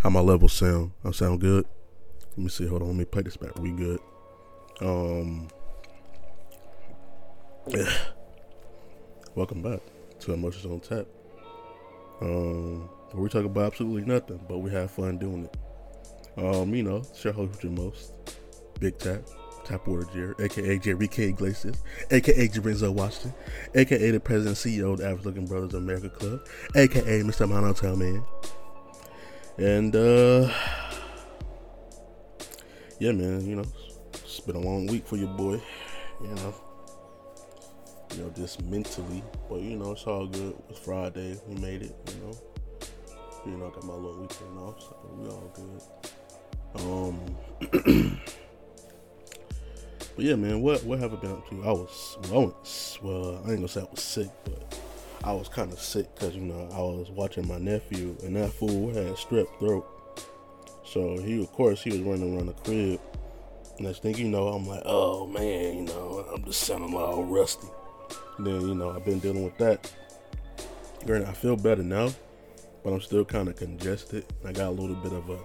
How my levels sound? I sound good. Let me see. Hold on. Let me play this back. We good. Um. Yeah. Welcome back to Emotions on Tap. Um, we talk about absolutely nothing, but we have fun doing it. Um, you know, share host with most. Big Tap, Tap Water Jerry, aka Jerry K. Iglesias, aka Jarenzo Washington, aka the President CEO of the Average Looking Brothers America Club, aka Mr. Monotel Man. And uh yeah, man, you know, it's been a long week for your boy, you know. You know, just mentally, but you know, it's all good. It's Friday, we made it, you know. You know, I got my little weekend off, so we all good. Um, but yeah, man, what what have I been up to? I was well, I was, well I ain't gonna say I was sick, but I was kind of sick because you know I was watching my nephew, and that fool had strep throat. So he, of course, he was running around the crib. Next thing you know, I'm like, oh man, you know, I'm just sounding all rusty. Then you know, I've been dealing with that. Granted, I feel better now, but I'm still kind of congested. I got a little bit of a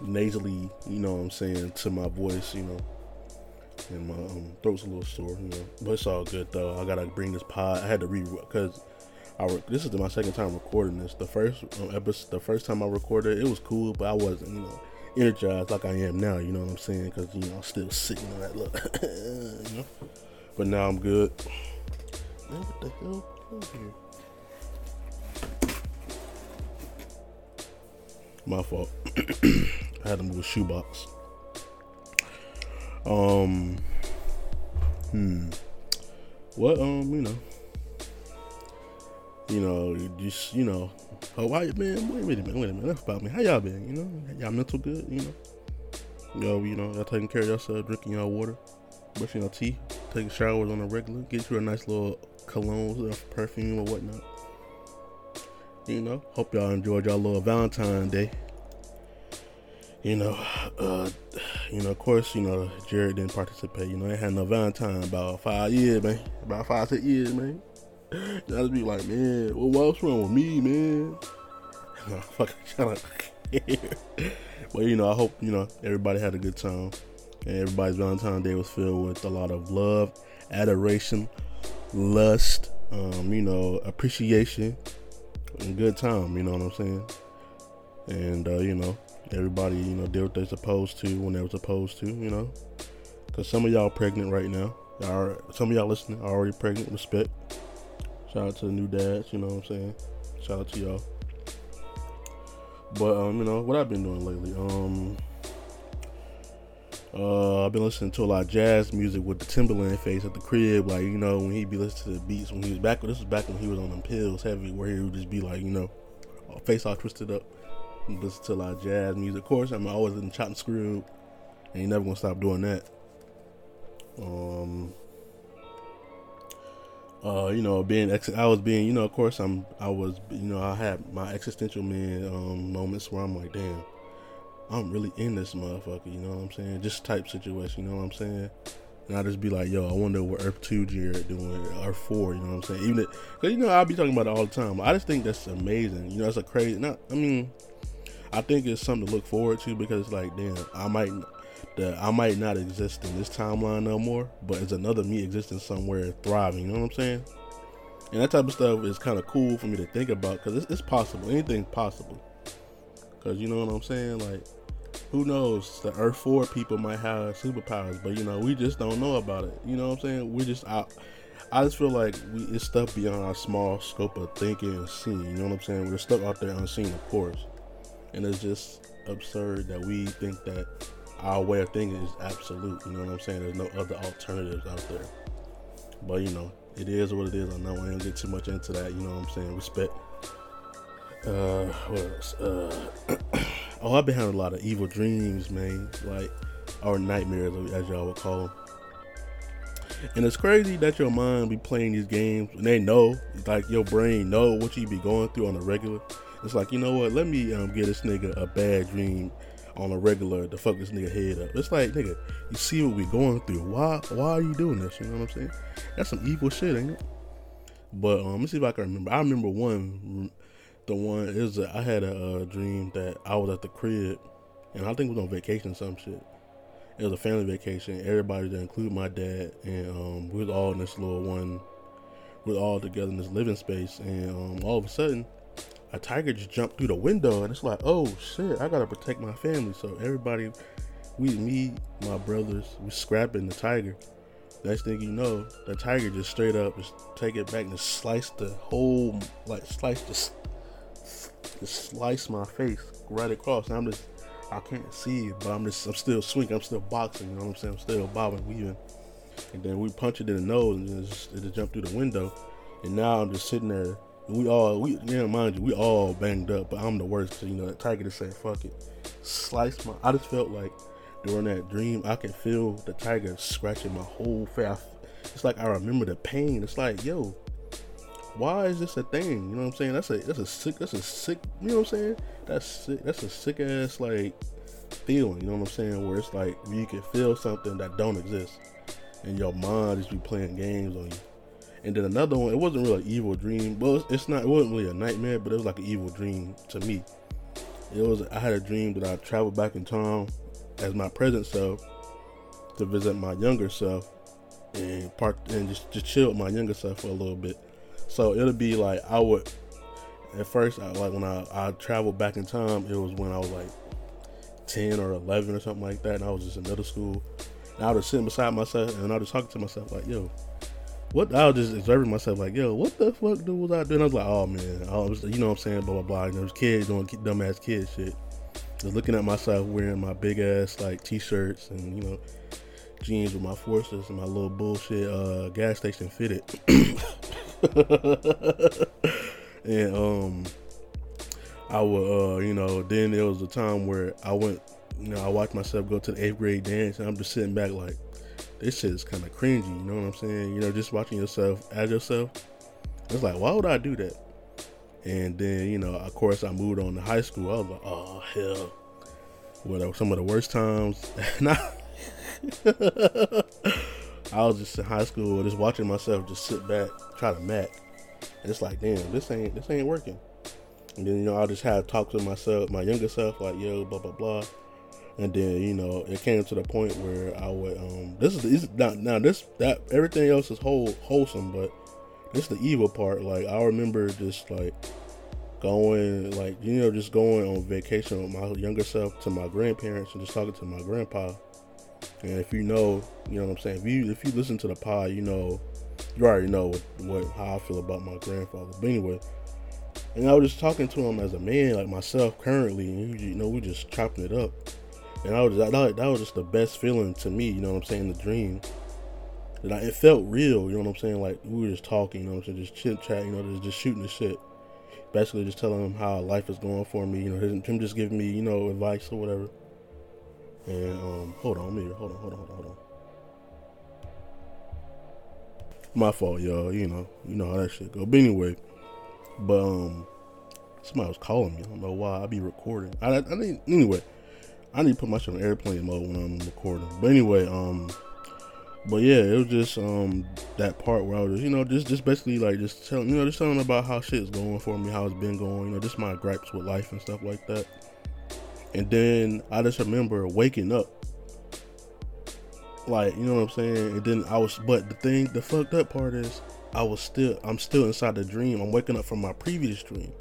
nasally, you know what I'm saying, to my voice, you know. And my um, throat's a little sore, you know. But it's all good though. I gotta bring this pod. I had to re because I re- this is my second time recording this. The first um, episode, the first time I recorded, it was cool, but I wasn't, you know, energized like I am now. You know what I'm saying? Because you know I'm still sitting on that look, you know. But now I'm good. Man, what the hell? here? My fault. I had to move a shoebox. Um. Hmm. What? Um. You know. You know. Just. You know. Why, man? Wait, wait a minute. Wait a minute. Enough about me. How y'all been? You know. Y'all mental good? You know. Yo, you know, y'all taking care of yourself, drinking your water, brushing your teeth, taking showers on a regular, get you a nice little cologne, perfume, or whatnot. You know, hope y'all enjoyed y'all little Valentine Day. You know, uh, you know, of course, you know, Jared didn't participate. You know, they had no Valentine about five years, man. About five, six years, man. Y'all be like, man, well, what's wrong with me, man? No, fucking shut up. but you know, I hope you know everybody had a good time, and everybody's Valentine's Day was filled with a lot of love, adoration, lust, um, you know, appreciation, and good time. You know what I'm saying? And uh, you know, everybody, you know, did what they're supposed to when they were supposed to. You know, because some of y'all pregnant right now. Y'all some of y'all listening are already pregnant. Respect. Shout out to the new dads. You know what I'm saying? Shout out to y'all. But um, you know what I've been doing lately. Um, uh, I've been listening to a lot of jazz music with the Timbaland face at the crib. Like you know when he be listening to the beats when he was back. This was back when he was on them pills heavy, where he would just be like you know, face all twisted up. Listen to a lot of jazz music. Of course, I'm always in chop and screw, and you never gonna stop doing that. Um, uh, you know, being ex- I was being, you know, of course, I'm, I was, you know, I had my existential man um, moments where I'm like, damn, I'm really in this motherfucker. You know what I'm saying? Just type situation. You know what I'm saying? And I just be like, yo, I wonder what Earth Two Jared doing, Earth Four. You know what I'm saying? Even because you know I'll be talking about it all the time. I just think that's amazing. You know, it's a crazy. Not, I mean, I think it's something to look forward to because, like, damn, I might that I might not exist in this timeline no more, but it's another me existing somewhere thriving. You know what I'm saying? And that type of stuff is kind of cool for me to think about because it's, it's possible. Anything's possible. Because you know what I'm saying? Like, who knows? The Earth 4 people might have superpowers, but you know, we just don't know about it. You know what I'm saying? We just out. I just feel like we it's stuff beyond our small scope of thinking and seeing. You know what I'm saying? We're stuck out there unseen, of course, and it's just absurd that we think that our way of thinking is absolute. You know what I'm saying? There's no other alternatives out there. But you know, it is what it is. I know I ain't get too much into that. You know what I'm saying? Respect. Uh, what else? Uh, oh, I've been having a lot of evil dreams, man. Like, or nightmares, as y'all would call them. And it's crazy that your mind be playing these games and they know, like your brain know what you be going through on a regular. It's like, you know what? Let me um, get this nigga a bad dream on a regular to fuck this nigga head up. It's like, nigga, you see what we're going through. Why why are you doing this? You know what I'm saying? That's some evil shit, ain't it? But um, let me see if I can remember. I remember one the one is that I had a uh, dream that I was at the crib, and I think we was on vacation, some shit. It was a family vacation. Everybody, to include my dad, and um, we was all in this little one. We was all together in this living space, and um, all of a sudden, a tiger just jumped through the window, and it's like, oh shit, I gotta protect my family. So everybody, we, me, my brothers, we scrapping the tiger. Next thing you know, the tiger just straight up just take it back and slice the whole, like slice the just slice my face right across. And I'm just, I can't see it, but I'm just, I'm still swinging, I'm still boxing. You know what I'm saying? I'm still bobbing, weaving. And then we punch it in the nose, and it just, it just jumped through the window. And now I'm just sitting there. We all, we, know, mind you, we all banged up, but I'm the worst. Cause, you know, that tiger just said, "Fuck it," slice my. I just felt like during that dream, I could feel the tiger scratching my whole face. It's like I remember the pain. It's like, yo, why is this a thing? You know what I'm saying? That's a that's a sick that's a sick you know what I'm saying? That's sick that's a sick ass like feeling, you know what I'm saying? Where it's like you can feel something that don't exist. And your mind just be playing games on you. And then another one, it wasn't really an evil dream. Well, it's not it wasn't really a nightmare, but it was like an evil dream to me. It was I had a dream that I traveled back in time as my present self to visit my younger self and part and just, just chill with my younger self for a little bit so it'll be like I would at first, I, like when I I traveled back in time, it was when I was like ten or eleven or something like that, and I was just in middle school. And I was sitting beside myself, and I was talking to myself like, "Yo, what?" I was just observing myself like, "Yo, what the fuck do was I doing?" I was like, "Oh man, I was, you know what I'm saying?" Blah blah blah. And there's kids doing dumbass kid shit. Just looking at myself wearing my big ass like t-shirts and you know jeans with my forces and my little bullshit uh, gas station fitted. and um, I would, uh, you know, then there was a time where I went, you know, I watched myself go to the eighth grade dance, and I'm just sitting back like, this shit is kind of cringy. You know what I'm saying? You know, just watching yourself as yourself. It's like, why would I do that? And then, you know, of course, I moved on to high school. I was like, oh hell, what uh, some of the worst times. I was just in high school, just watching myself just sit back, try to mac. And it's like, damn, this ain't this ain't working. And then you know, I just had talks with myself, my younger self, like, yo, blah blah blah. And then you know, it came to the point where I would, um, this is, this is not now this that everything else is whole wholesome, but this is the evil part. Like I remember just like going, like you know, just going on vacation with my younger self to my grandparents and just talking to my grandpa and if you know, you know what I'm saying. If you if you listen to the pod, you know, you already know what, what how I feel about my grandfather. But anyway, and I was just talking to him as a man, like myself currently, and you know, we just chopping it up. And I was that, that was just the best feeling to me, you know what I'm saying, the dream. That I, it felt real, you know what I'm saying? Like we were just talking, you know what I'm saying, just chit chat, you know, just, just shooting the shit. Basically, just telling him how life is going for me, you know, him just giving me, you know, advice or whatever. And um, hold on, me, hold on, hold on, hold on, hold on. My fault, y'all. You know, you know how that shit go. But anyway, but um, somebody was calling me. I don't know why. I be recording. I, I need anyway. I need to put my shit on airplane mode when I'm recording. But anyway, um, but yeah, it was just um that part where I was, you know, just just basically like just telling, you know, just telling about how shit's going for me, how it's been going, you know, just my gripes with life and stuff like that. And then I just remember waking up. Like, you know what I'm saying? And then I was but the thing the fucked up part is I was still I'm still inside the dream. I'm waking up from my previous dream.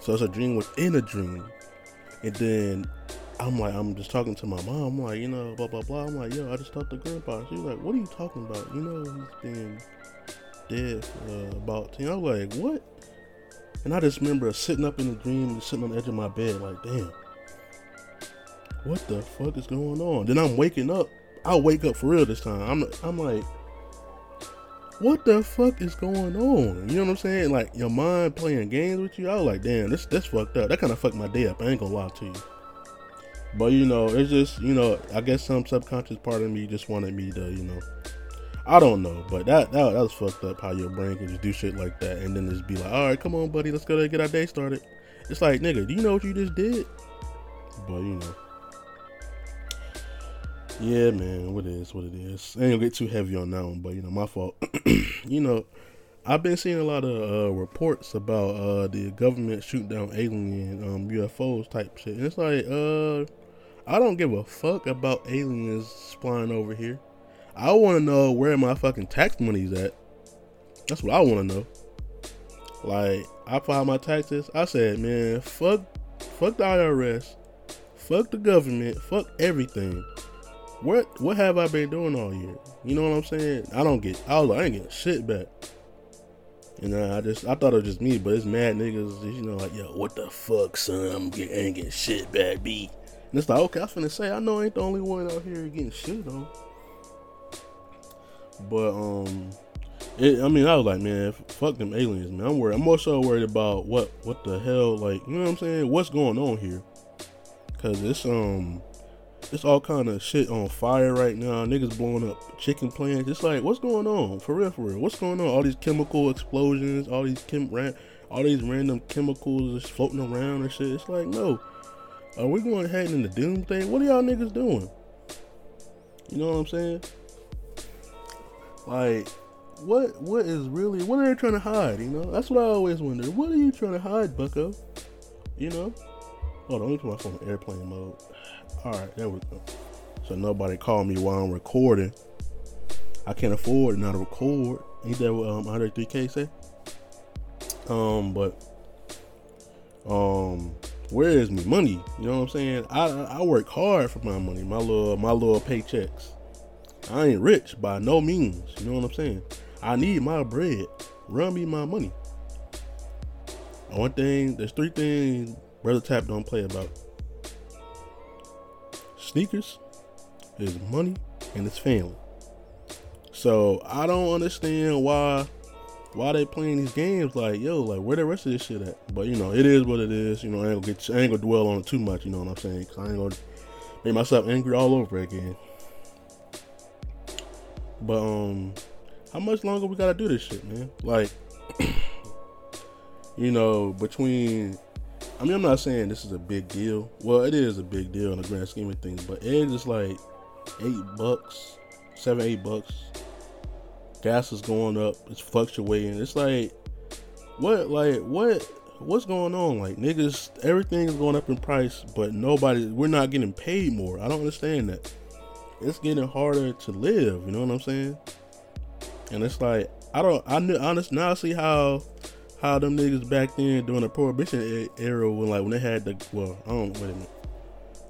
So it's a dream within a dream. And then I'm like, I'm just talking to my mom. I'm like, you know, blah blah blah. I'm like, yo, I just talked to grandpa. She's like, what are you talking about? You know, he's been dead uh, about ten. I was like, what? And I just remember sitting up in the dream, sitting on the edge of my bed, like, damn what the fuck is going on? Then I'm waking up. I wake up for real this time. I'm I'm like, what the fuck is going on? You know what I'm saying? Like your mind playing games with you. I was like, damn, this this fucked up. That kind of fucked my day up. I ain't gonna lie to you. But you know, it's just you know, I guess some subconscious part of me just wanted me to, you know, I don't know, but that, that that was fucked up how your brain can just do shit like that and then just be like, all right, come on, buddy, let's go to get our day started. It's like, nigga, do you know what you just did? But you know. Yeah, man, what it is, what it is. I ain't gonna get too heavy on that one, but you know, my fault. you know, I've been seeing a lot of uh, reports about uh, the government shooting down alien um, UFOs type shit. And it's like, uh, I don't give a fuck about aliens flying over here. I want to know where my fucking tax money's at. That's what I want to know. Like, I filed my taxes. I said, man, fuck, fuck the IRS, fuck the government, fuck everything. What what have I been doing all year? You know what I'm saying? I don't get. I was like, I ain't getting shit back. And uh, I just I thought it was just me, but it's mad niggas. You know, like yo, what the fuck, son? I'm getting, ain't getting shit back, B. And it's like, okay, I was finna say, I know I ain't the only one out here getting shit on. But um, it, I mean, I was like, man, fuck them aliens, man. I'm worried. I'm more so worried about what what the hell, like, you know what I'm saying? What's going on here? Cause it's um it's all kind of shit on fire right now. Niggas blowing up chicken plants. It's like, what's going on? For real, for real. What's going on? All these chemical explosions, all these chem ran, all these random chemicals just floating around and shit. It's like, no. Are we going ahead in the doom thing? What are y'all niggas doing? You know what I'm saying? Like, what what is really what are they trying to hide? You know, that's what I always wonder. What are you trying to hide, Bucko? You know? Hold on, let me put my phone in airplane mode. All right, there we go. So nobody call me while I'm recording. I can't afford not to record. Ain't that what um 103k say? Um, but um, where is my money? You know what I'm saying? I I work hard for my money, my little my little paychecks. I ain't rich by no means. You know what I'm saying? I need my bread. Run me my money. One thing, there's three things Brother Tap don't play about sneakers, his money, and his family. So I don't understand why why they playing these games like yo like where the rest of this shit at. But you know it is what it is. You know I ain't gonna get I ain't gonna dwell on it too much. You know what I'm saying? Cause I ain't gonna make myself angry all over again. But um, how much longer we gotta do this shit, man? Like, you know, between I mean, I'm not saying this is a big deal. Well, it is a big deal in the grand scheme of things, but it is like eight bucks, seven, eight bucks. Gas is going up. It's fluctuating. It's like, what, like, what, what's going on? Like, niggas, everything is going up in price, but nobody, we're not getting paid more. I don't understand that. It's getting harder to live. You know what I'm saying? And it's like, I don't, I knew, honest, now I see how how them niggas back then during the prohibition era when like when they had the well I don't wait a minute.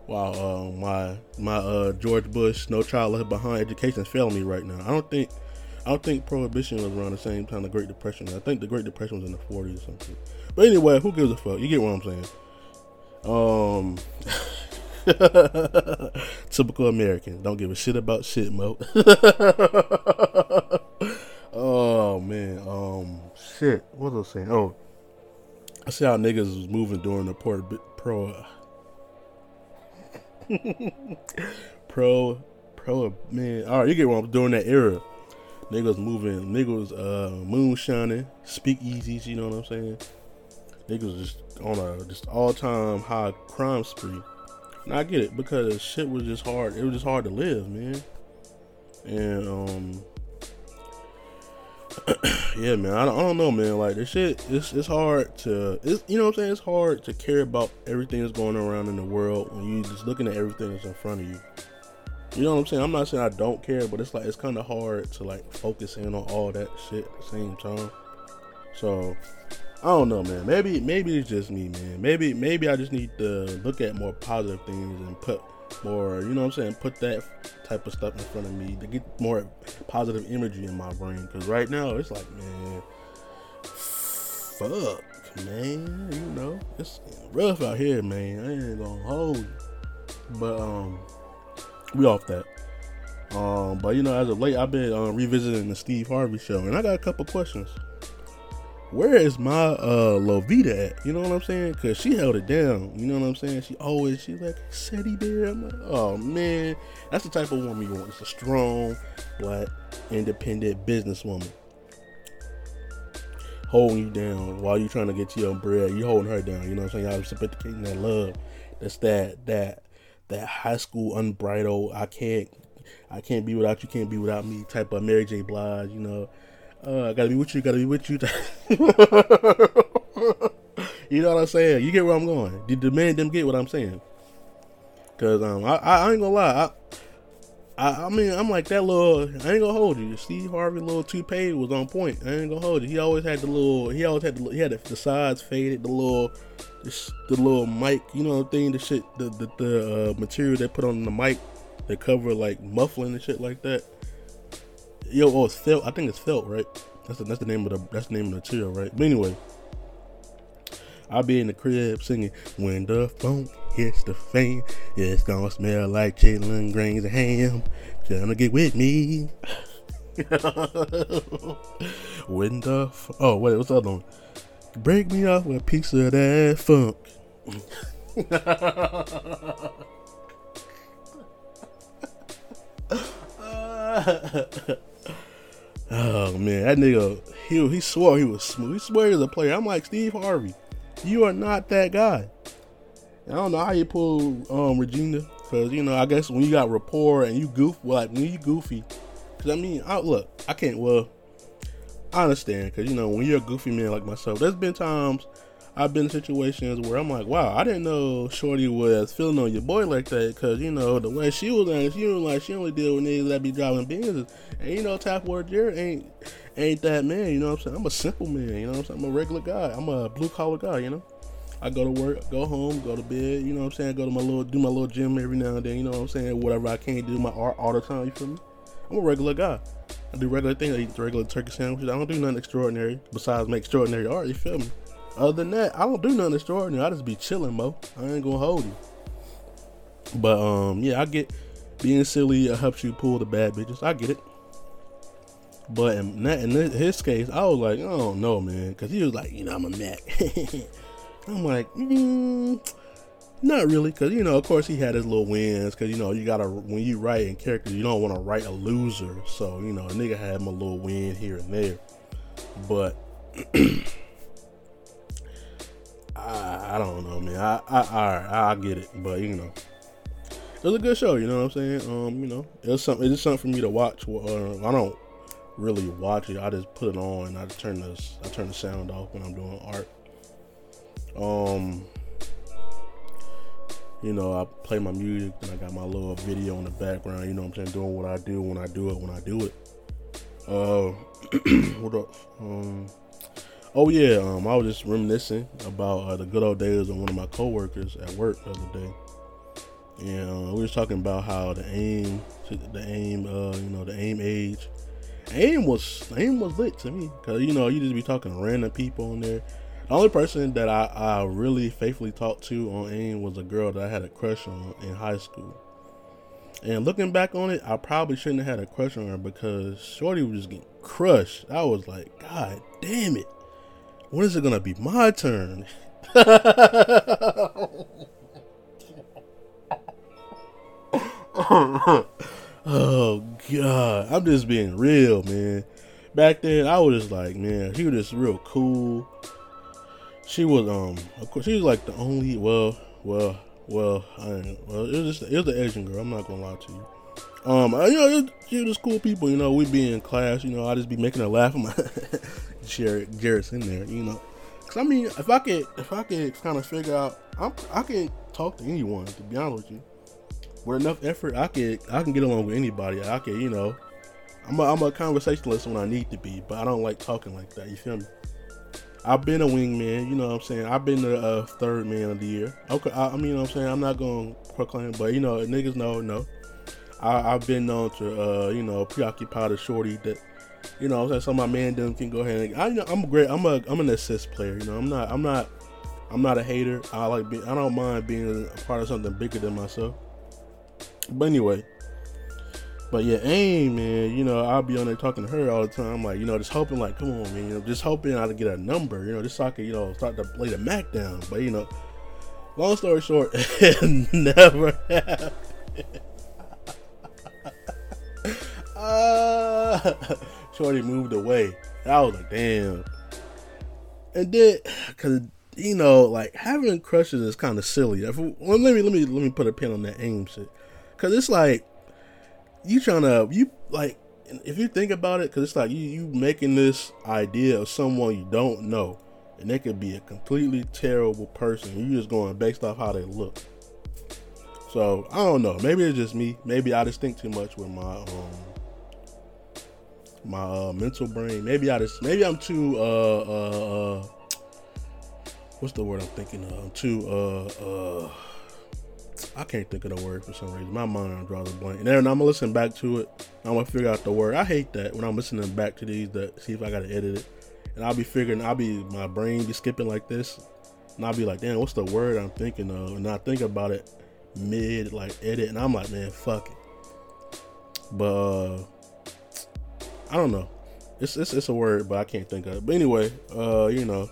Wow, uh, my my uh, George Bush No Child Left Behind education is failing me right now. I don't think I think prohibition was around the same time the Great Depression. I think the Great Depression was in the 40s or something. But anyway, who gives a fuck? You get what I'm saying? Um, typical American. Don't give a shit about shit, mo. Oh man, um, shit. What was I saying? Oh, I see how niggas was moving during the port pro, pro, pro. Man, all right, you get what I'm doing that era. Niggas moving, niggas uh moonshining, speakeasies. You know what I'm saying? Niggas just on a just all time high crime spree. And I get it because shit was just hard. It was just hard to live, man. And um, yeah, man. I don't, I don't know, man. Like this shit, it's it's hard to, it's you know what I'm saying. It's hard to care about everything that's going around in the world when you just looking at everything that's in front of you. You know what I'm saying? I'm not saying I don't care, but it's like it's kind of hard to like focus in on all that shit at the same time. So I don't know, man. Maybe maybe it's just me, man. Maybe maybe I just need to look at more positive things and put more, you know what I'm saying, put that type of stuff in front of me to get more positive imagery in my brain. Because right now, it's like, man, fuck, man, you know, it's rough out here, man. I ain't gonna hold you. But, um, we off that. Um, but you know, as of late, I've been uh, revisiting the Steve Harvey show, and I got a couple questions where is my uh Lovita at? You know what I'm saying? Cause she held it down. You know what I'm saying? She always she's like City Bear. I'm like, oh man, that's the type of woman you want. It's a strong, black, independent businesswoman. Holding you down while you trying to get your bread. You holding her down. You know what I'm saying? I'm reciprocating that love. That's that that that high school unbridled. I can't I can't be without you. Can't be without me. Type of Mary J. Blige. You know Uh, I gotta be with you. Gotta be with you. you know what I'm saying? You get where I'm going. Did the man them get what I'm saying? Cause um, I, I ain't gonna lie. I, I, I mean, I'm like that little. I ain't gonna hold you. Steve Harvey little toupee was on point. I ain't gonna hold you. He always had the little. He always had the. He had the, the sides faded. The little, the, the, little mic. You know the thing. The shit. The the, the uh, material they put on the mic. They cover like muffling and shit like that. Yo, oh, it's felt. I think it's felt, right? That's the, that's the name of the that's the name of the material, right? But anyway, I'll be in the crib singing when the funk hits the fan. It's gonna smell like chitlin grains and ham. Gonna get with me. when the f- oh wait, what's the other one? Break me off with a piece of that funk. oh man, that nigga, he he swore he was smooth. He swore he was a player. I'm like Steve Harvey, you are not that guy. I don't know how you pull um, Regina, cause you know I guess when you got rapport and you goof, like when you goofy, cause I mean, I, look, I can't. Well, I understand, cause you know when you're a goofy man like myself, there's been times I've been in situations where I'm like, wow, I didn't know Shorty was feeling on your boy like that, cause you know the way she was on, she was like she only deal with niggas that be driving Benzes, and you know Tap Word Jared ain't ain't that man, you know what I'm saying? I'm a simple man, you know what I'm saying? I'm a regular guy, I'm a blue collar guy, you know. I go to work, go home, go to bed, you know what I'm saying? Go to my little, do my little gym every now and then, you know what I'm saying? Whatever I can't do my art all the time, you feel me? I'm a regular guy. I do regular things. I eat regular turkey sandwiches. I don't do nothing extraordinary besides make extraordinary art, you feel me? Other than that, I don't do nothing extraordinary. I just be chilling, mo. I ain't gonna hold you. But um, yeah, I get being silly helps you pull the bad bitches. I get it. But in, that, in his case, I was like, I don't know, man, because he was like, you know, I'm a Mac. I'm like, mm, not really, because you know, of course, he had his little wins. Because you know, you gotta when you write in characters, you don't want to write a loser. So you know, a nigga had him a little win here and there, but. I, I don't know, man. I, I, I, I get it, but you know, it was a good show. You know what I'm saying? Um, you know, it was something. It's just something for me to watch. Uh, I don't really watch it. I just put it on and I just turn the I turn the sound off when I'm doing art. Um, you know, I play my music and I got my little video in the background. You know what I'm saying? Doing what I do when I do it when I do it. Uh, what up? Um, oh yeah. Um, I was just reminiscing about uh, the good old days of one of my coworkers at work the other day. And uh, we were talking about how the aim, the aim, uh, you know, the aim age, aim was aim was lit to me because you know you just be talking to random people on there the only person that I, I really faithfully talked to on AIM was a girl that I had a crush on in high school. And looking back on it, I probably shouldn't have had a crush on her because Shorty was just getting crushed. I was like, God damn it. When is it gonna be my turn? oh god. I'm just being real, man. Back then I was just like, man, he was just real cool she was um of course she was like the only well well well I well it was just it was an Asian girl. I'm not gonna lie to you. Um, you know, she was just cool people. You know, we'd be in class. You know, I'd just be making her laugh. Jared, Jared's in there. You know, cause I mean, if I could, if I could kind of figure out, I'm, I can talk to anyone. To be honest with you, with enough effort, I could, I can get along with anybody. I can, you know, I'm a, I'm a conversationalist when I need to be, but I don't like talking like that. You feel me? I've been a wingman, you know what I'm saying? I've been the uh, third man of the year. Okay, I, I, mean, you know what I'm saying? I'm not going to proclaim, but, you know, niggas know, no. I, have been known to, uh, you know, preoccupy the shorty that, you know, I'm so my man them can go ahead and, I, you know, I'm a great, I'm a, I'm an assist player, you know, I'm not, I'm not, I'm not a hater. I like, being, I don't mind being a part of something bigger than myself. But anyway, but yeah, aim, man, you know, I'll be on there talking to her all the time, like, you know, just hoping, like, come on, man, you know, just hoping I to get a number, you know, just so I can, you know, start to play the Mac down. But, you know, long story short, never happened. uh, Shorty moved away. I was like, damn. And then, cause you know, like having crushes is kind of silly. If, well, let me let me let me put a pin on that aim shit, cause it's like you trying to you like if you think about it, because it's like you you making this idea of someone you don't know, and they could be a completely terrible person. You just going based off how they look. So I don't know. Maybe it's just me. Maybe I just think too much with my um my uh, mental brain. Maybe I just maybe I'm too uh uh, uh what's the word I'm thinking of? I'm too uh uh I can't think of the word for some reason. My mind draws a blank. And then I'm gonna listen back to it. I'm gonna figure out the word. I hate that when I'm listening back to these to see if I gotta edit it. And I'll be figuring I'll be my brain be skipping like this. And I'll be like, damn, what's the word I'm thinking of? And I think about it mid like edit and I'm like, man, fuck it. But uh I don't know. It's, it's it's a word, but I can't think of it. But anyway, uh, you know,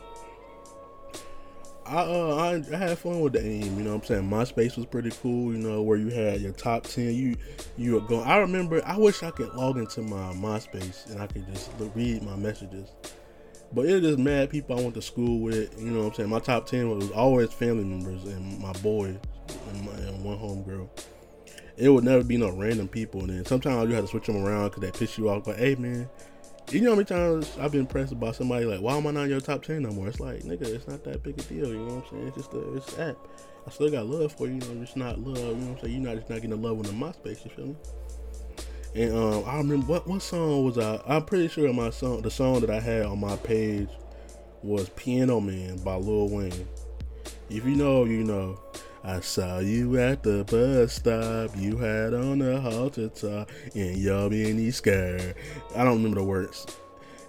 I uh I, I had fun with the aim. You know, what I'm saying MySpace was pretty cool. You know, where you had your top ten. You you were going. I remember. I wish I could log into my MySpace and I could just read my messages. But it just mad people I went to school with. You know, what I'm saying my top ten was always family members and my boy and, my, and one homegirl it would never be no random people. And then sometimes you have to switch them around because they piss you off. But hey, man, you know how many times I've been impressed by somebody like, why am I not in your top ten no more? It's like, nigga, it's not that big a deal. You know what I'm saying? It's just a, it's an app. I still got love for you. You know, it's not love. You know what I'm saying? You're not just not getting the love in the MySpace. You feel me? And um, I remember what what song was I? I'm pretty sure my song, the song that I had on my page was "Piano Man" by Lil Wayne. If you know, you know. I saw you at the bus stop. You had on a halter top and your mini skirt. I don't remember the words.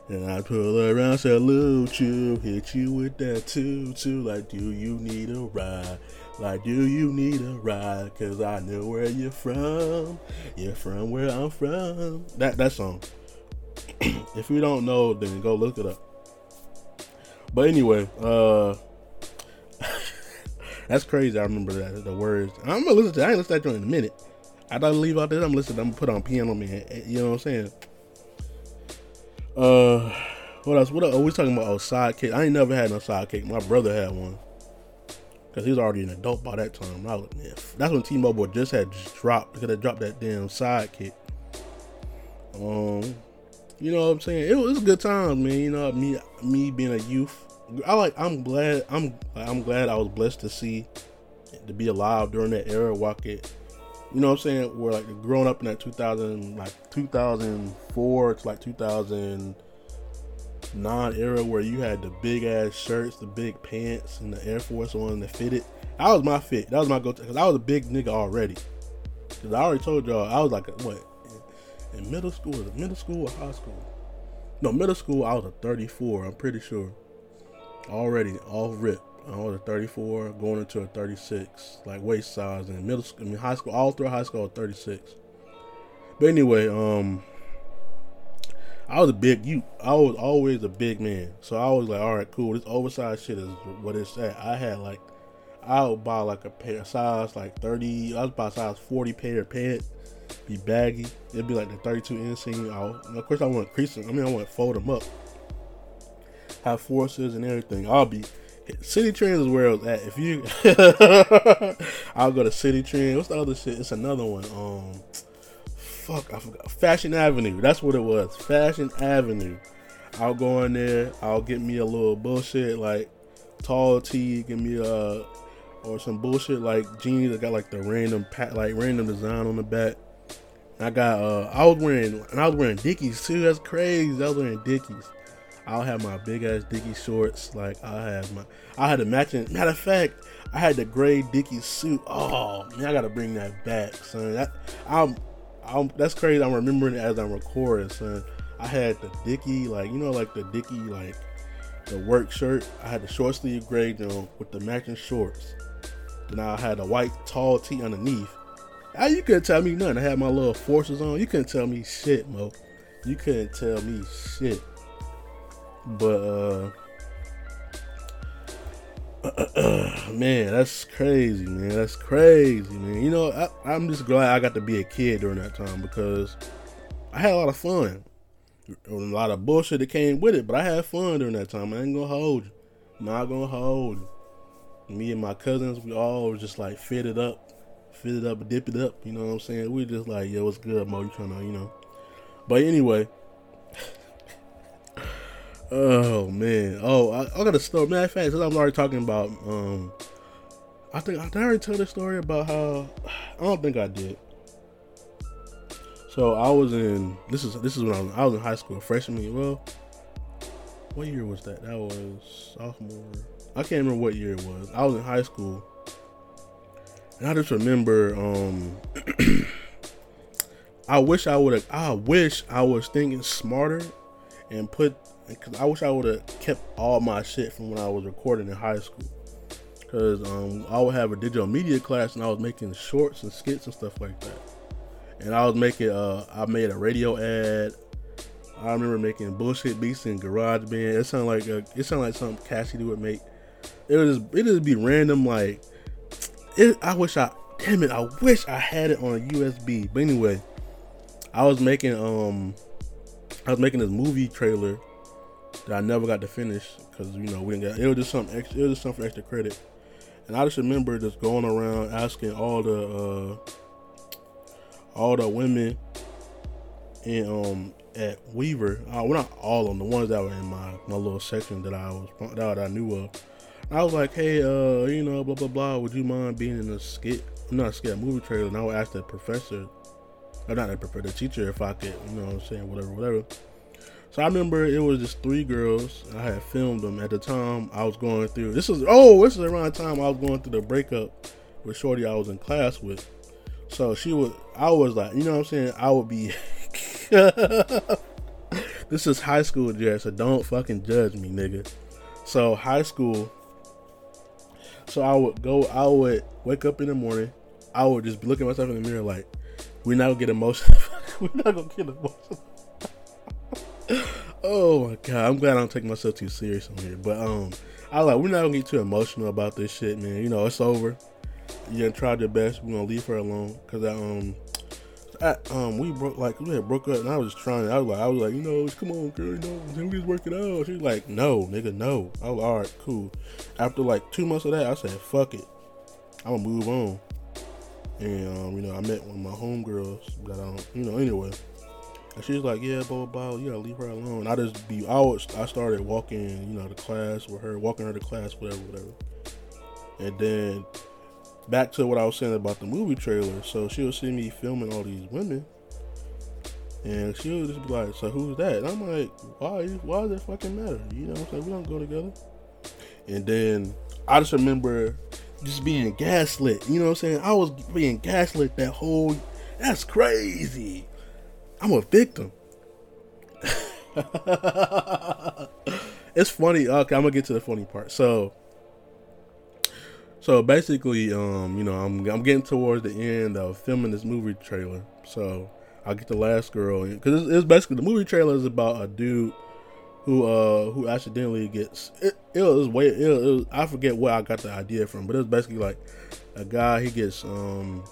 And I pull around, salute you, hit you with that tutu. Like, do you need a ride? Like, do you need a ride? Cause I know where you're from. You're from where I'm from. That that song. if you don't know, then go look it up. But anyway, uh that's crazy. I remember that the words. I'm gonna listen to. I ain't listen to that joint in a minute. I don't leave out there. I'm listening. I'm gonna put on piano man. You know what I'm saying? Uh, what else? What else? Oh, we talking about? Oh, sidekick. I ain't never had no sidekick. My brother had one. Cause he was already an adult by that time. I was, man, that's when T-Mobile just had dropped. Because they dropped that damn sidekick. Um, you know what I'm saying? It was, it was good times, man. You know me, me being a youth I like. I'm glad. I'm. I'm glad I was blessed to see, to be alive during that era. Walk it. You know what I'm saying? We're like growing up in that 2000, like 2004 to like 2009 era, where you had the big ass shirts, the big pants, and the Air Force One that fitted. That was my fit. That was my go-to because I was a big nigga already. Because I already told y'all I was like a, what in middle school, middle school or high school? No, middle school I was a 34. I'm pretty sure already all rip. I was a 34 going into a 36, like waist size in middle school, I mean high school, all through high school, 36. But anyway, um, I was a big you. I was always a big man, so I was like, all right, cool. This oversized shit is what it's at. I had like, I would buy like a pair size like 30. I was buy size 40 pair of pants, be baggy. It'd be like the 32 inseam. I, of course, I want to crease them. I mean, I want to fold them up have forces and everything. I'll be Citi Trends is where I was at. If you, I'll go to Citi Trend. What's the other shit? It's another one. Um, fuck, I forgot. Fashion Avenue. That's what it was. Fashion Avenue. I'll go in there. I'll get me a little bullshit like tall tee. Give me a or some bullshit like jeans that got like the random pat like random design on the back. I got uh I was wearing and I was wearing Dickies too. That's crazy. I was wearing Dickies. I'll have my big ass Dickie shorts. Like I have my, I had a matching. Matter of fact, I had the gray Dickie suit. Oh man, I gotta bring that back, son. That I'm, I'm. That's crazy. I'm remembering it as I'm recording, son. I had the Dickie, like you know, like the Dickie, like the work shirt. I had the short sleeve gray on with the matching shorts. Then I had a white tall tee underneath. Now, you couldn't tell me nothing. I had my little forces on. You couldn't tell me shit, Mo. You couldn't tell me shit. But uh man, that's crazy, man. That's crazy, man. You know, I, am just glad I got to be a kid during that time because I had a lot of fun. A lot of bullshit that came with it, but I had fun during that time. I ain't gonna hold you. Not gonna hold you. Me and my cousins, we all just like fit it up, fit it up, dip it up. You know what I'm saying? We just like, yo, what's good, Mo? You trying to, you know? But anyway. Oh man. Oh, I, I got a story. Matter of fact, since I'm already talking about um I think I already tell the story about how I don't think I did. So I was in this is this is when I was, I was in high school, freshman year. Well, what year was that? That was sophomore. I can't remember what year it was. I was in high school, and I just remember. um I wish I would have. I wish I was thinking smarter, and put. Cause I wish I would have kept all my shit from when I was recording in high school. Cause um, I would have a digital media class, and I was making shorts and skits and stuff like that. And I was making. Uh, I made a radio ad. I remember making bullshit beats in GarageBand. It sounded like a, it sounded like something Cassidy would make. It was just, it just be random like. It, I wish I damn it. I wish I had it on a USB. But anyway, I was making um I was making this movie trailer that I never got to finish because you know we didn't get it was just something extra, it was just something extra credit. And I just remember just going around asking all the uh all the women in um at Weaver, uh, well not all of them, the ones that were in my, my little section that I was that I knew of. I was like, hey, uh, you know, blah blah blah. Would you mind being in a skit? Not a skit, a movie trailer. And I would ask the professor or not the professor, the teacher if I could, you know what I'm saying, whatever, whatever. So I remember it was just three girls. I had filmed them at the time. I was going through. This was oh, this is around the time I was going through the breakup with Shorty I was in class with. So she was. I was like, you know what I'm saying. I would be. this is high school, Jared. So don't fucking judge me, nigga. So high school. So I would go. I would wake up in the morning. I would just look at myself in the mirror like, we're not gonna get emotional. we're not gonna get emotional. Oh my god, I'm glad I don't take myself too serious on here. But um, I like we're not gonna get too emotional about this shit, man. You know, it's over. You done tried your best. We're gonna leave her alone because I um. I, um, we broke like we had broke up, and I was trying. I was like, I was like, you know, come on, girl, you know, we just work it out. She's like, no, nigga, no. I was like, all right, cool. After like two months of that, I said, fuck it, I'm gonna move on. And um, you know, I met one of my homegirls that um, you know, anyway. And she was like, "Yeah, blah blah blah. You gotta leave her alone." I just be, I was, I started walking, you know, to class with her, walking her to class, whatever, whatever. And then back to what I was saying about the movie trailer. So she would see me filming all these women, and she would just be like, "So who's that?" And I'm like, "Why? Why does it fucking matter? You know, what I'm saying we don't go together." And then I just remember just being gaslit. You know what I'm saying? I was being gaslit that whole. That's crazy. I'm a victim. it's funny. Okay, I'm gonna get to the funny part. So, so basically, um, you know, I'm I'm getting towards the end of filming this movie trailer. So I'll get the last girl because it's, it's basically the movie trailer is about a dude who uh who accidentally gets it, it was way it, was, I forget where I got the idea from, but it was basically like a guy he gets um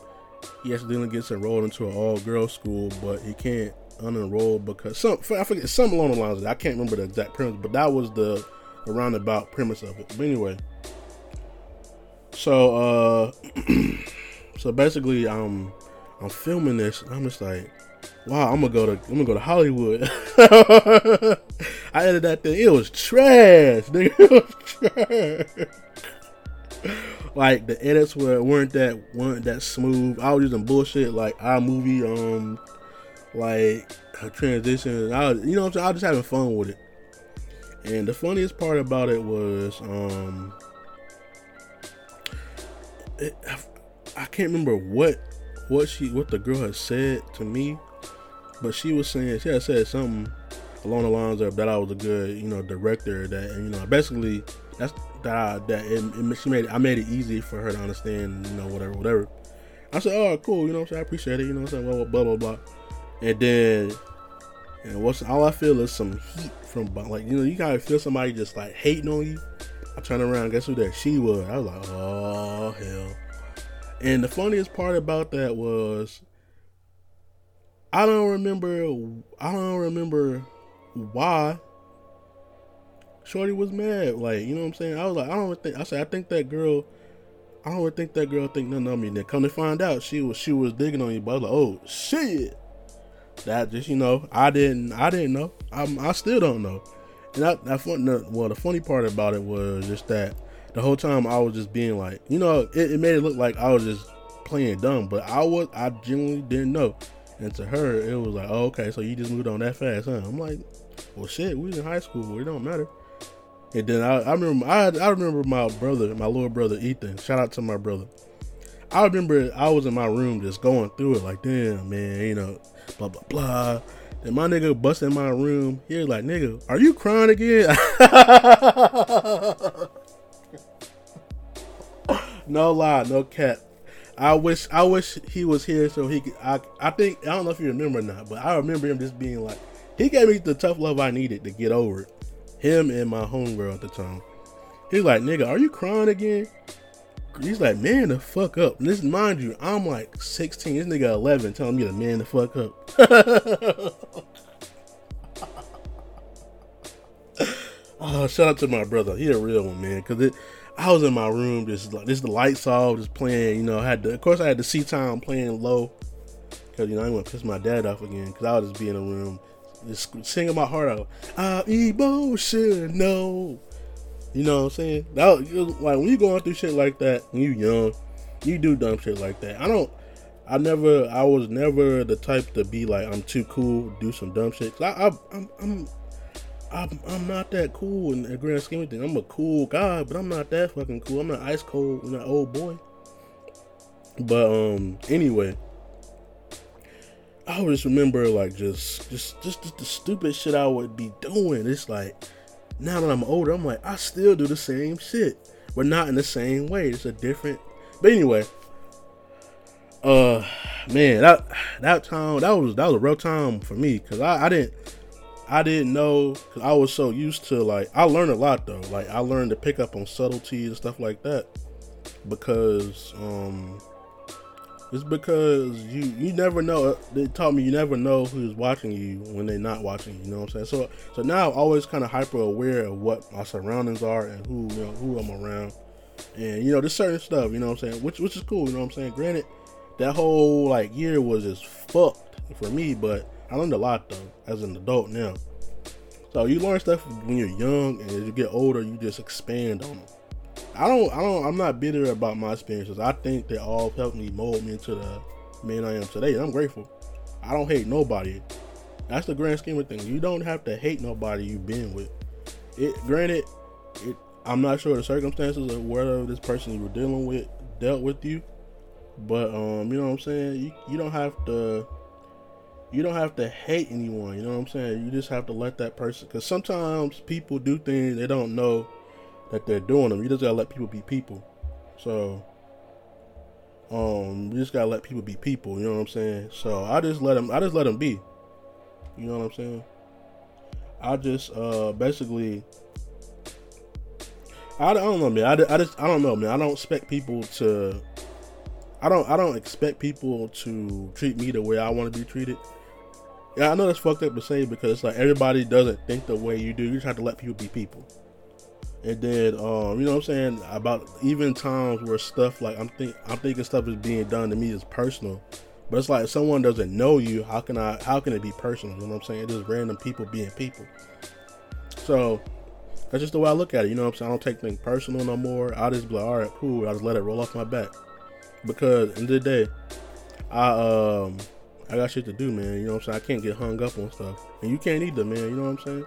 he accidentally gets enrolled into an all girls school, but he can't unenroll because some I forget some along the lines of that. I can't remember the exact premise, but that was the, roundabout premise of it. But anyway, so uh so basically I'm I'm filming this and I'm just like wow, I'm gonna go to I'm gonna go to Hollywood. I edited that thing. It was trash, nigga. It was trash. Like the edits were weren't that weren't that smooth. I was using bullshit like iMovie, um, like transition. I was, you know, what I'm saying? I was just having fun with it. And the funniest part about it was, um, it, I, I can't remember what what she what the girl had said to me but she was saying she had said something along the lines of that I was a good, you know, director. That you know, basically that's that I, that it, it, she made it, I made it easy for her to understand, you know, whatever, whatever. I said, oh, cool, you know, saying I appreciate it, you know, I'm saying blah blah blah blah. And then, and what's all I feel is some heat from like you know you gotta feel somebody just like hating on you. I turn around, guess who that she was? I was like, oh hell. And the funniest part about that was I don't remember. I don't remember why Shorty was mad. Like, you know what I'm saying? I was like, I don't think. I said, I think that girl. I don't think that girl think nothing of me. Then come to find out, she was she was digging on you. But I was like, oh shit. that just you know, I didn't, I didn't know. I'm, I still don't know. And that fun, well, the funny part about it was just that the whole time I was just being like, you know, it, it made it look like I was just playing dumb, but I was, I genuinely didn't know. And to her, it was like, oh, okay, so you just moved on that fast, huh? I'm like, well, shit, we was in high school, it don't matter. And then I, I remember, I, I remember my brother, my little brother Ethan. Shout out to my brother. I remember I was in my room just going through it, like, damn, man, you know, blah blah blah. And my nigga bust in my room. He was like, nigga, are you crying again? no lie, no cap. I wish I wish he was here so he could I I think I don't know if you remember or not, but I remember him just being like he gave me the tough love I needed to get over it. Him and my homegirl at the time. He's like, nigga, are you crying again? He's like, man, the fuck up. And this, mind you, I'm like 16. This nigga 11 telling me to man the fuck up. oh, shout out to my brother. He a real one, man. Cause it, I was in my room, just like this, the lights off, just playing. You know, I had to, of course, I had the C time playing low, cause you know I'm gonna piss my dad off again. Cause I would just be in the room, just singing my heart out. I'm emotional. You know what I'm saying? That was, like when you going through shit like that, when you young, you do dumb shit like that. I don't. I never. I was never the type to be like I'm too cool, do some dumb shit. I, I, I'm, I'm, I'm, I'm not that cool in the grand scheme of things. I'm a cool guy, but I'm not that fucking cool. I'm not ice cold, I'm not old boy. But um, anyway, I always remember like just, just, just, just the stupid shit I would be doing. It's like now that I'm older, I'm like, I still do the same shit. We're not in the same way. It's a different. But anyway, uh, man, that that time that was that was a real time for me because I, I didn't I didn't know because I was so used to like I learned a lot though. Like I learned to pick up on subtleties and stuff like that because um it's because you you never know. They taught me you never know who's watching you when they're not watching. You know what I'm saying? So so now I'm always kind of hyper aware of what my surroundings are and who you know who I'm around, and you know there's certain stuff. You know what I'm saying? Which which is cool. You know what I'm saying? Granted, that whole like year was just fucked for me, but I learned a lot though as an adult now. So you learn stuff when you're young, and as you get older, you just expand on them. I don't, I don't, I'm not bitter about my experiences. I think they all helped me mold me into the man I am today. I'm grateful. I don't hate nobody. That's the grand scheme of things. You don't have to hate nobody you've been with. It, granted, it, I'm not sure the circumstances of whether this person you were dealing with dealt with you, but um, you know what I'm saying. You, you don't have to, you don't have to hate anyone. You know what I'm saying. You just have to let that person. Because sometimes people do things they don't know that they're doing them. You just gotta let people be people. So, um, you just gotta let people be people. You know what I'm saying? So I just let them. I just let them be. You know what I'm saying? I just uh basically. I, don't know, man. I, I just I don't know, man. I don't expect people to. I don't I don't expect people to treat me the way I want to be treated. Yeah, I know that's fucked up to say because like everybody doesn't think the way you do. You just have to let people be people. And then, um, you know what I'm saying about even times where stuff like I'm think I'm thinking stuff is being done to me is personal, but it's like someone doesn't know you, how can I? How can it be personal? You know what I'm saying? It's just random people being people. So that's just the way I look at it. You know what I'm saying? I don't take things personal no more. I just be like, all right, cool. I just let it roll off my back because in the day, I um I got shit to do, man. You know what I'm saying? I can't get hung up on stuff, and you can't either, man. You know what I'm saying?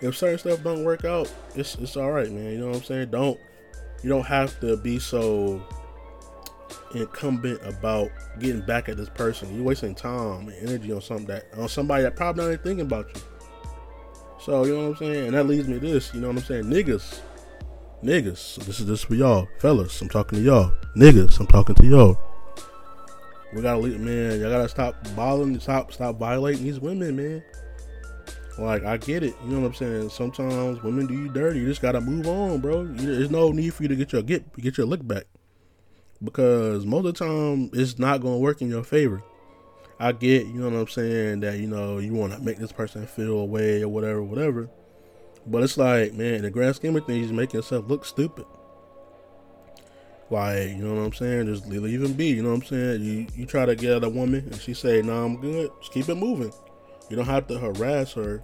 If certain stuff don't work out, it's it's all right, man. You know what I'm saying? Don't you don't have to be so incumbent about getting back at this person. You're wasting time and energy on something that on somebody that probably not even thinking about you. So you know what I'm saying? And that leads me to this. You know what I'm saying? Niggas, niggas. This is this for y'all, fellas. I'm talking to y'all. Niggas, I'm talking to y'all. We gotta leave, man. Y'all gotta stop bothering, stop, stop violating these women, man. Like I get it, you know what I'm saying. Sometimes women do you dirty. You just gotta move on, bro. There's no need for you to get your get get your look back because most of the time it's not gonna work in your favor. I get, you know what I'm saying, that you know you want to make this person feel away or whatever, whatever. But it's like, man, in the grand scheme of things, making yourself look stupid. Like, you know what I'm saying? Just leave him be. You know what I'm saying? You you try to get at a woman and she say, "No, nah, I'm good." Just keep it moving You don't have to harass her,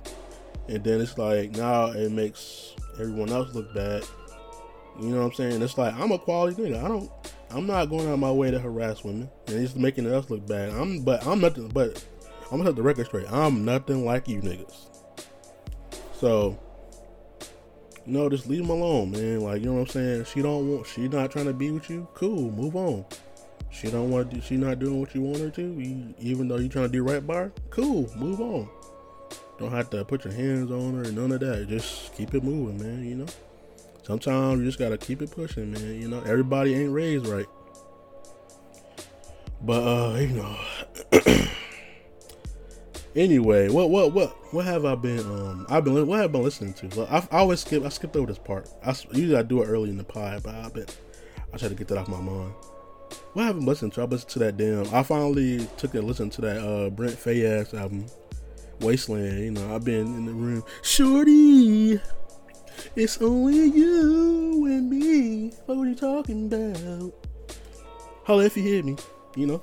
and then it's like now it makes everyone else look bad. You know what I'm saying? It's like I'm a quality nigga. I don't. I'm not going out my way to harass women, and it's making us look bad. I'm, but I'm nothing. But I'm gonna set the record straight. I'm nothing like you niggas. So, you know, just leave them alone, man. Like you know what I'm saying. She don't want. She not trying to be with you. Cool. Move on. She don't want to. She not doing what you want her to. You, even though you trying to do right by her. Cool. Move on. Don't have to put your hands on her. None of that. Just keep it moving, man. You know. Sometimes you just gotta keep it pushing, man. You know, everybody ain't raised right. But uh, you know. anyway, what what what what have I been um I've been what have I been listening to? Well, I, I always skip I skipped over this part. I usually I do it early in the pod, but I bet I try to get that off my mind. Have I been listening to? I listened to that damn. I finally took a listen to that uh Brent Faiyaz album, Wasteland. You know, I've been in the room, shorty. It's only you and me. What were you talking about? Holla if you hear me, you know.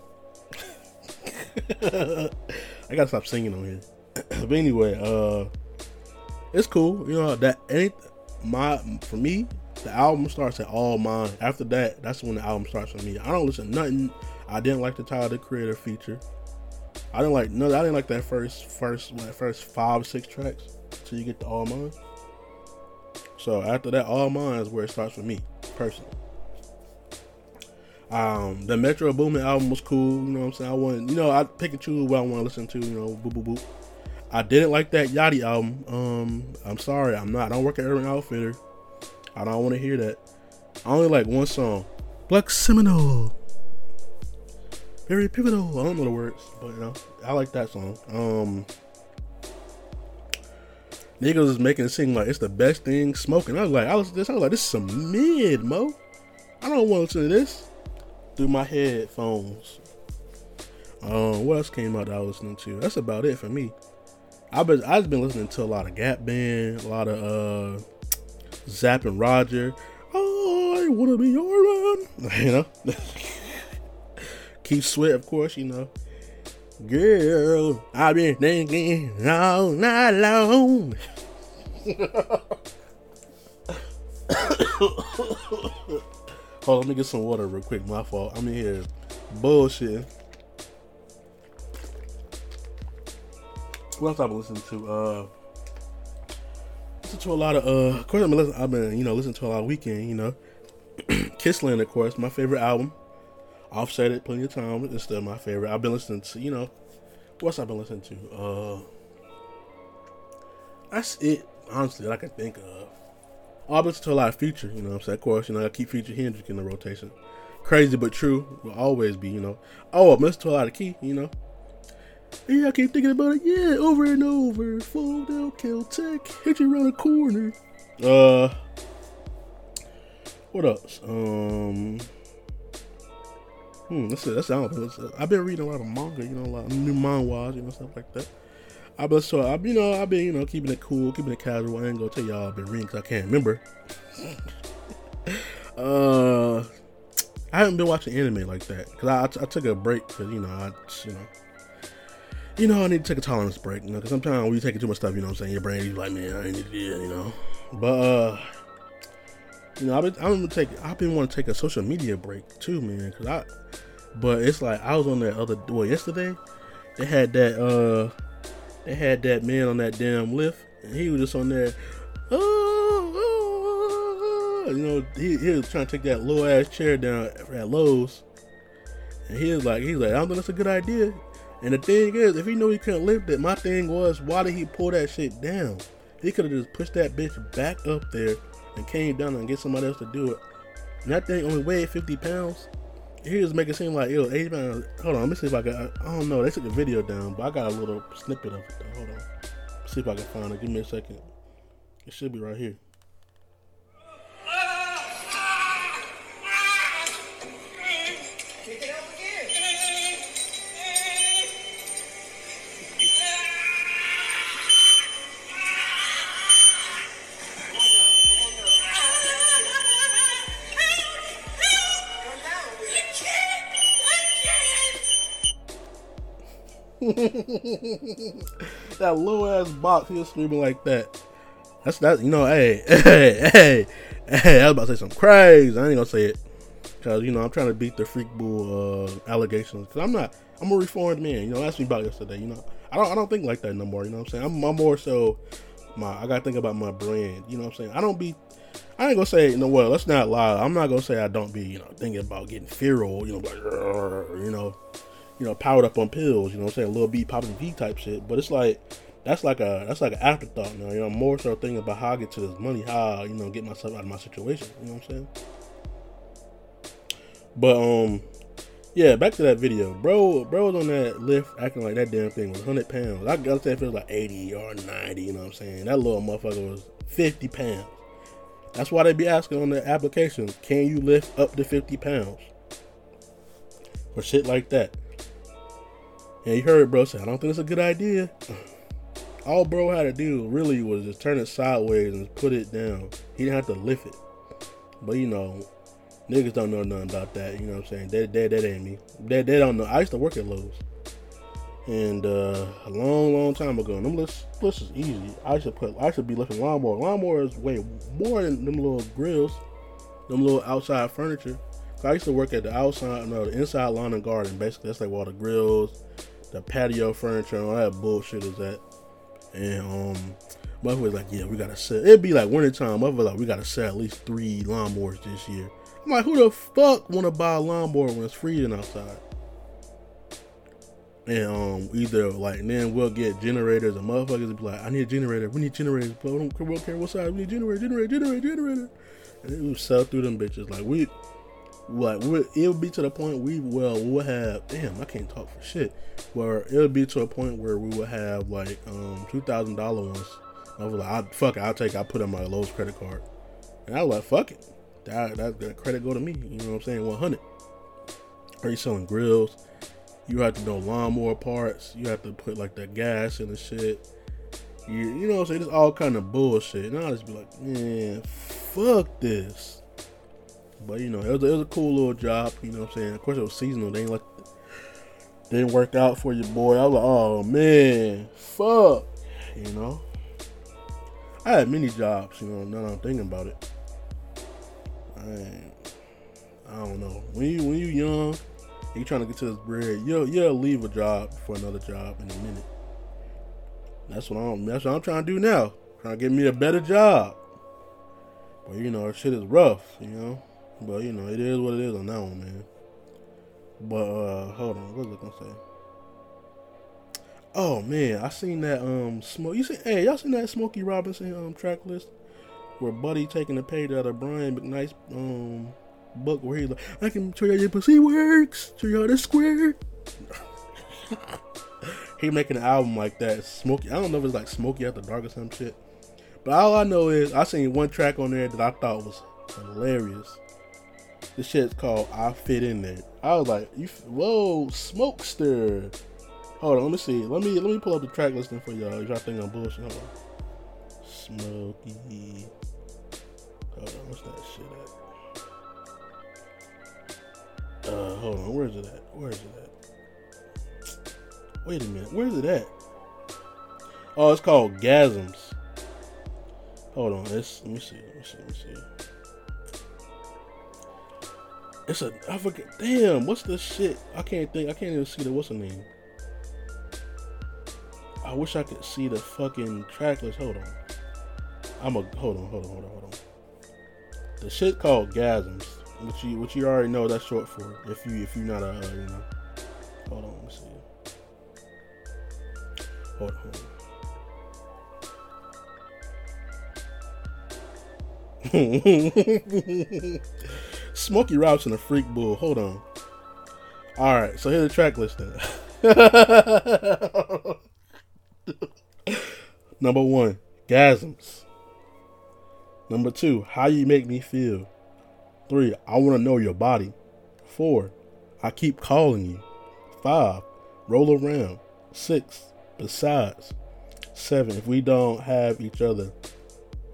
I gotta stop singing on here. but anyway, uh it's cool. You know that any my for me, the album starts at all mine. After that, that's when the album starts for me. I don't listen to nothing. I didn't like the Tyler the Creator feature. I didn't like no. I didn't like that first first like first five six tracks till you get to all mine. So after that, all mine is where it starts for me personally. Um, the Metro Boomin album was cool. You know what I'm saying? I want, you know, I pick and choose what I want to listen to. You know, boop boop boop. I didn't like that Yachty album. Um, I'm sorry, I'm not. I don't work at Urban Outfitter. I don't want to hear that. I only like one song, Black Seminole. Very pivotal. I don't know the words, but you know, I like that song. Um, niggas is making it seem like it's the best thing smoking. I was like, I was this, I was like, this is some mid, mo. I don't want to listen to this through my headphones. Um, what else came out that I was listening to? That's about it for me. I've been I've been listening to a lot of Gap Band, a lot of uh Zapp and Roger. I wanna be your man. You know. Keith Sweat, of course, you know. Girl, I've been thinking all night long. Hold on, let me get some water real quick. My fault. I'm in here bullshit. What else I've been listening to? Uh, listen to a lot of. Uh, of course, I've been, listening, I've been you know listening to a lot of Weeknd, You know, Kissland, of course, my favorite album. Offset it plenty of times. It's still my favorite. I've been listening to, you know, what's I've been listening to? Uh, that's it, honestly, that I can think of. I've been to a lot of Future, you know what I'm saying? Of course, you know, I keep Future Hendrix in the rotation. Crazy but true will always be, you know. Oh, I listen to a lot of Key, you know. Yeah, I keep thinking about it. Yeah, over and over. Fall down, Caltech. Hit you around the corner. Uh, what else? Um, Hmm, that's it. That's I I've been reading a lot of manga, you know, a lot of new manhwas, you know, stuff like that. I've been so I've you know I've been you know keeping it cool, keeping it casual. I ain't gonna tell y'all I've been reading because I can't remember. uh, I haven't been watching anime like that because I, I, I, took a break because you know I you know you know I need to take a tolerance break. You know, because sometimes when you take too much stuff, you know what I'm saying, your brain is like, man, I ain't need to do you know. But uh you know, I've been, I'm gonna take, I've been wanting to take a social media break too, man. Cause I, but it's like I was on that other, well, yesterday, they had that, uh, they had that man on that damn lift, and he was just on there, oh, oh, oh. you know, he, he was trying to take that low ass chair down at Lowe's, and he was like, he's like, I don't think that's a good idea. And the thing is, if he knew he couldn't lift it, my thing was, why did he pull that shit down? He could have just pushed that bitch back up there and came down and get somebody else to do it. And that thing only weighed 50 pounds. He was making it seem like it was 80 pounds. Hold on, let me see if I got. I don't know. They took the video down, but I got a little snippet of it. Though. Hold on. See if I can find it. Give me a second. It should be right here. that little ass box, he was screaming like that. That's that. You know, hey, hey, hey, hey. I was about to say some crazy. I ain't gonna say it because you know I'm trying to beat the freak bull uh, allegations. Because I'm not. I'm a reformed man. You know, ask me about yesterday. You know, I don't. I don't think like that no more. You know what I'm saying? I'm, I'm more so. My I gotta think about my brand. You know what I'm saying? I don't be. I ain't gonna say you know what. Let's not lie. I'm not gonna say I don't be. You know, thinking about getting feral. You know, like, you know you know, powered up on pills. You know what I'm saying? Little beat popping V type shit. But it's like that's like a that's like an afterthought now. You know, I'm more so thinking about how I get to this money, how you know get myself out of my situation. You know what I'm saying? But um, yeah, back to that video, bro. Bro was on that lift acting like that damn thing was 100 pounds. I gotta say it feels like 80 or 90. You know what I'm saying? That little motherfucker was 50 pounds. That's why they be asking on the application, can you lift up to 50 pounds? Or shit like that. And you heard bro say, I don't think it's a good idea. All bro had to do really was just turn it sideways and put it down. He didn't have to lift it. But you know, niggas don't know nothing about that. You know what I'm saying? That that, that ain't me. They, they don't know. I used to work at Lowe's. And uh, a long, long time ago, them lifts, lifts is easy. I should put, I should be lifting lawnmower. Lawnmower is way more than them little grills, them little outside furniture. I used to work at the outside, no, the inside lawn and garden. Basically, that's like all the grills, the patio furniture, and all that bullshit is at. And um, mother was like, yeah, we gotta sell. It'd be like wintertime. Mother like, we gotta sell at least three lawnmowers this year. I'm like, who the fuck wanna buy a lawnmower when it's freezing outside? And um, either like then we'll get generators and motherfuckers will be like, I need a generator. We need generators. But we don't care what size. We need generator, generator, generator, generator. And it would sell through them bitches. Like we, like it'll be to the point we well we'll have. Damn, I can't talk for shit. Where it'll be to a point where we will have like um two thousand dollar ones. I was like, I, fuck it, I'll take. I put on my Lowe's credit card. And I was like, fuck it. That that, that credit go to me. You know what I'm saying? One hundred. Are you selling grills? You have to know lawnmower parts. You have to put like the gas in the shit. You, you know what I'm saying? It's all kind of bullshit. And I'll just be like, man, fuck this. But you know, it was, it was a cool little job. You know what I'm saying? Of course, it was seasonal. They ain't like didn't work out for you, boy. I was like, oh man, fuck. You know, I had many jobs. You know, now I'm thinking about it. I, I don't know. When you when you young you trying to get to this bread, you'll you'll leave a job for another job in a minute. That's what I'm that's what I'm trying to do now. Trying to get me a better job. But you know, shit is rough, you know. But you know, it is what it is on that one, man. But uh hold on, what was I gonna say? Oh man, I seen that um smoke. You see, hey, y'all seen that Smokey Robinson um track list where Buddy taking a page out of Brian McKnight's um book where he's like, I can show you how your pussy works, show you how to square. he making an album like that. Smokey, I don't know if it's like Smokey After Dark or some shit. But all I know is I seen one track on there that I thought was hilarious. This shit's called "I Fit In There." I was like, "You whoa, smokester." Hold on, let me see. Let me let me pull up the track listing for y'all. Y'all think I'm bullshit? Hold on. Smokey. Hold on, what's that shit at? Uh, hold on. Where's it at? Where is it at? Wait a minute. Where's it at? Oh, it's called Gasms. Hold on. Let's let me see. Let me see. Let me see. It's a I forget. Damn. What's the shit? I can't think. I can't even see the what's the name. I wish I could see the fucking track list. Hold on. I'm a hold on. Hold on. Hold on. Hold on. The shit called Gasms which you which you already know that's short for. If you if you're not a uh, you know, hold on, let me see. Hold on. Smokey Robinson, a freak bull. Hold on. All right, so here's the track list then. Number one, gasms. Number two, how you make me feel. Three, I want to know your body. Four, I keep calling you. Five, roll around. Six, besides. Seven, if we don't have each other.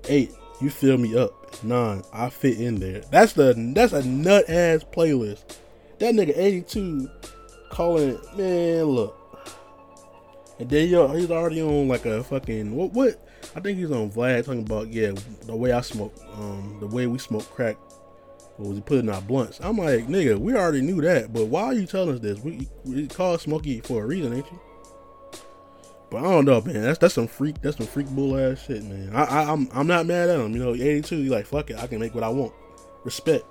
Eight, you fill me up. Nine, I fit in there. That's the that's a nut ass playlist. That nigga 82 calling it, man, look. And then yo, he's already on like a fucking what? What? I think he's on Vlad talking about yeah, the way I smoke, um, the way we smoke crack. What was he putting out blunts? I'm like, nigga, we already knew that, but why are you telling us this? We, we call Smokey for a reason, ain't you? But I don't know, man. That's that's some freak. That's some freak bull ass shit, man. I, I am I'm, I'm not mad at him. You know, 82. He's like, fuck it. I can make what I want. Respect.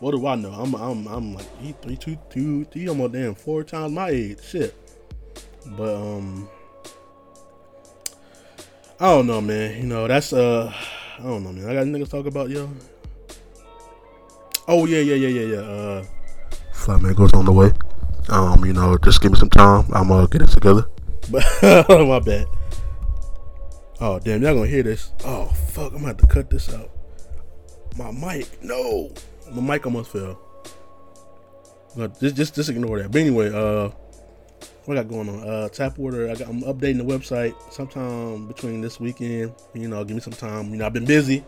What do I know? I'm I'm I'm like he three two two he almost damn four times my age. Shit. But um, I don't know, man. You know that's uh, I don't know, man. I got niggas talk about yo. Oh yeah yeah yeah yeah yeah. Uh, Flat man goes on the way. Um, you know, just give me some time. I'm gonna get it together. But my bad. Oh damn, y'all gonna hear this? Oh fuck, I'm gonna have to cut this out. My mic, no, my mic almost fell. But just just just ignore that. But anyway, uh, what I got going on? Uh, tap order. I got, I'm updating the website sometime between this weekend. You know, give me some time. You know, I've been busy.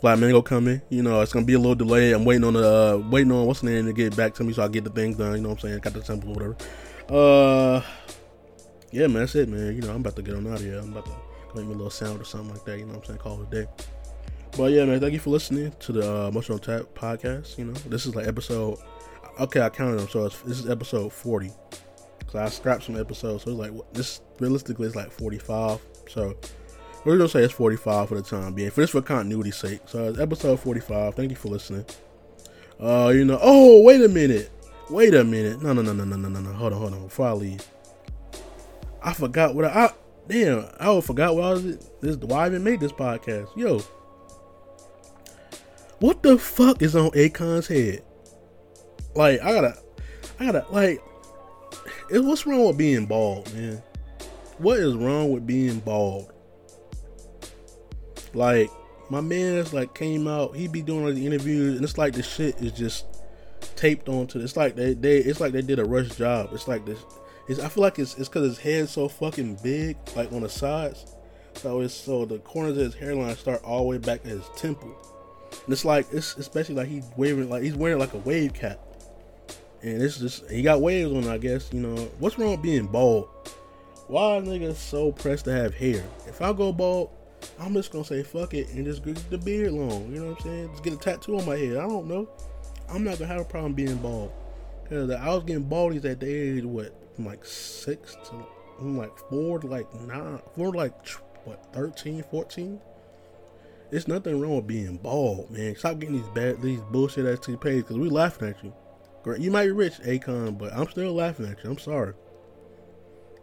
Flat Mango coming. You know, it's gonna be a little delay. I'm waiting on the uh, waiting on what's the name to get back to me so I get the things done. You know what I'm saying? Got the temple or whatever. Uh yeah, man, that's it, man. You know, I'm about to get on out of here. I'm about to make me a little sound or something like that. You know what I'm saying? Call it a day. But yeah, man, thank you for listening to the uh, Emotional Tap podcast. You know, this is like episode. Okay, I counted them, so this is episode 40. Cause I scrapped some episodes, so it's like this. Realistically, it's like 45. So we're gonna say it's 45 for the time being. For this, for continuity's sake. So it's episode 45. Thank you for listening. Uh, you know. Oh, wait a minute. Wait a minute. No, no, no, no, no, no, no, no. Hold on, hold on. Before I leave. I forgot what I, I damn I forgot what I was this why I even made this podcast. Yo, what the fuck is on Akon's head? Like I gotta, I gotta like, what's wrong with being bald, man? What is wrong with being bald? Like my man is like came out, he be doing like the interviews, and it's like the shit is just taped onto. It's like they they it's like they did a rush job. It's like this it's, I feel like it's it's because his head's so fucking big, like on the sides. So it's so the corners of his hairline start all the way back to his temple. And it's like it's especially like he's waving like he's wearing like a wave cap. And it's just he got waves on, I guess. You know what's wrong with being bald? Why are niggas so pressed to have hair? If I go bald, I'm just gonna say fuck it and just get the beard long. You know what I'm saying? Just get a tattoo on my head. I don't know. I'm not gonna have a problem being bald. Cause I was getting baldies at the age what from like six to from like four to like nine, four to like what 13, 14. It's nothing wrong with being bald, man. Stop getting these bad, these bullshit ass pays because we laughing at you. Great, You might be rich, Akon, but I'm still laughing at you. I'm sorry,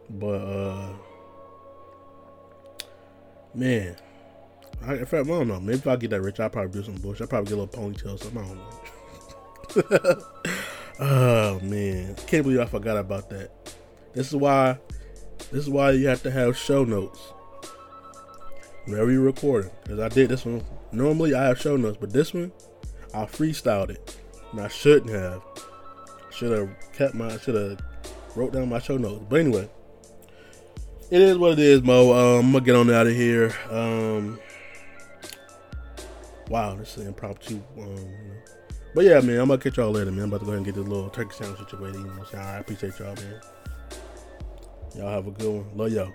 but uh, man, I, in fact, I don't know. Maybe if I get that rich, I'll probably do some bullshit. I'll probably get a little ponytail or something. I don't know. oh man, can't believe I forgot about that. This is why this is why you have to have show notes whenever you're recording. Because I did this one. Normally I have show notes, but this one I freestyled it. And I shouldn't have. Should have kept my should have wrote down my show notes. But anyway. It is what it is, Mo. Um, I'm gonna get on out of here. Um, wow, this is impromptu. Um, you know. But yeah, man, I'm gonna catch y'all later, man. I'm about to go ahead and get this little turkey sandwich situated. You know what I'm saying? I appreciate y'all, man. Y'all have a good one. Love y'all.